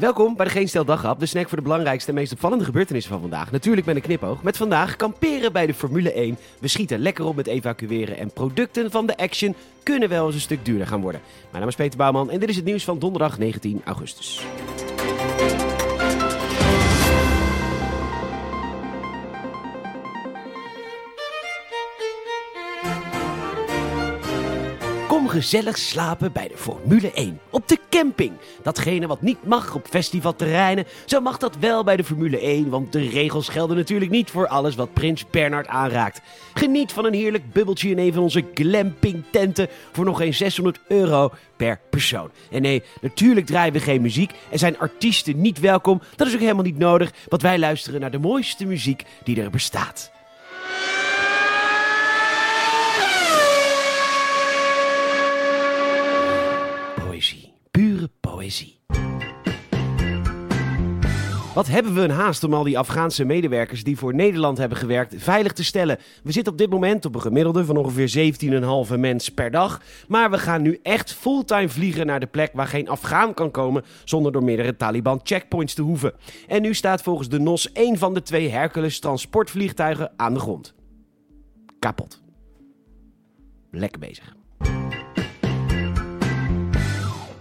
Welkom bij de Geen Stel Daghap, de snack voor de belangrijkste en meest opvallende gebeurtenissen van vandaag. Natuurlijk met een knipoog. Met vandaag kamperen bij de Formule 1. We schieten lekker op met evacueren en producten van de Action kunnen wel eens een stuk duurder gaan worden. Mijn naam is Peter Bouwman en dit is het nieuws van donderdag 19 augustus. Gezellig slapen bij de Formule 1. Op de camping. Datgene wat niet mag op festivalterreinen, zo mag dat wel bij de Formule 1. Want de regels gelden natuurlijk niet voor alles wat Prins Bernhard aanraakt. Geniet van een heerlijk bubbeltje in een van onze glamping tenten voor nog geen 600 euro per persoon. En nee, natuurlijk draaien we geen muziek en zijn artiesten niet welkom. Dat is ook helemaal niet nodig, want wij luisteren naar de mooiste muziek die er bestaat. Wat hebben we een haast om al die Afghaanse medewerkers die voor Nederland hebben gewerkt veilig te stellen. We zitten op dit moment op een gemiddelde van ongeveer 17,5 mens per dag. Maar we gaan nu echt fulltime vliegen naar de plek waar geen Afghaan kan komen zonder door meerdere Taliban checkpoints te hoeven. En nu staat volgens de NOS één van de twee Hercules transportvliegtuigen aan de grond. Kapot. Lekker bezig.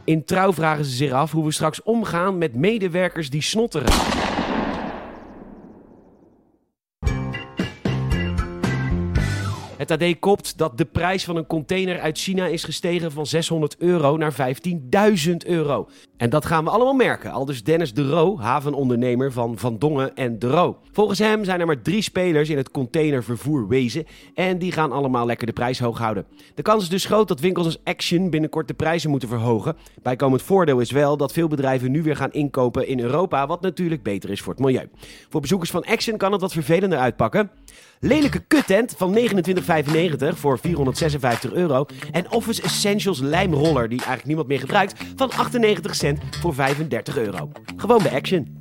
In trouw vragen ze zich af hoe we straks omgaan met medewerkers die snotteren. Het AD kopt dat de prijs van een container uit China is gestegen van 600 euro naar 15.000 euro. En dat gaan we allemaal merken, al dus Dennis de Roo, havenondernemer van Van Dongen en de Roo. Volgens hem zijn er maar drie spelers in het containervervoerwezen en die gaan allemaal lekker de prijs hoog houden. De kans is dus groot dat winkels als Action binnenkort de prijzen moeten verhogen. Bijkomend voordeel is wel dat veel bedrijven nu weer gaan inkopen in Europa, wat natuurlijk beter is voor het milieu. Voor bezoekers van Action kan het wat vervelender uitpakken. Lelijke kuttent van 29,95 voor 456 euro. En Office Essentials lijmroller, die eigenlijk niemand meer gebruikt, van 98 cent voor 35 euro. Gewoon bij Action.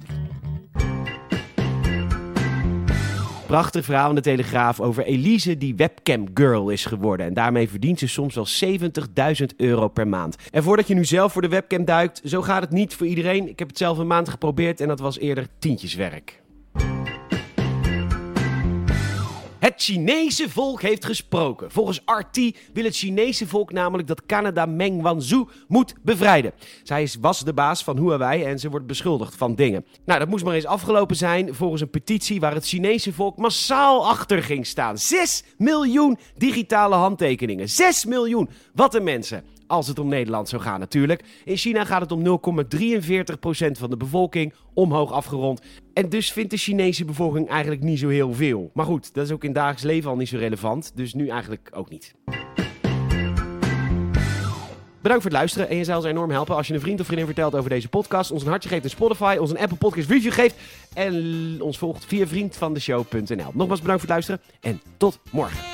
Prachtig verhaal in de Telegraaf over Elise die webcam girl is geworden. En daarmee verdient ze soms wel 70.000 euro per maand. En voordat je nu zelf voor de webcam duikt, zo gaat het niet voor iedereen. Ik heb het zelf een maand geprobeerd en dat was eerder tientjeswerk. Het Chinese volk heeft gesproken. Volgens RT wil het Chinese volk namelijk dat Canada Meng Wanzhou moet bevrijden. Zij was de baas van Huawei en ze wordt beschuldigd van dingen. Nou, dat moest maar eens afgelopen zijn volgens een petitie waar het Chinese volk massaal achter ging staan. 6 miljoen digitale handtekeningen. 6 miljoen. Wat een mensen. Als het om Nederland zou gaan natuurlijk. In China gaat het om 0,43% van de bevolking, omhoog afgerond. En dus vindt de Chinese bevolking eigenlijk niet zo heel veel. Maar goed, dat is ook in dagelijks leven al niet zo relevant. Dus nu eigenlijk ook niet. Bedankt voor het luisteren en je zou ons enorm helpen als je een vriend of vriendin vertelt over deze podcast, ons een hartje geeft in Spotify, ons een Apple Podcast review geeft en ons volgt via vriendvandeshow.nl. Nogmaals bedankt voor het luisteren en tot morgen.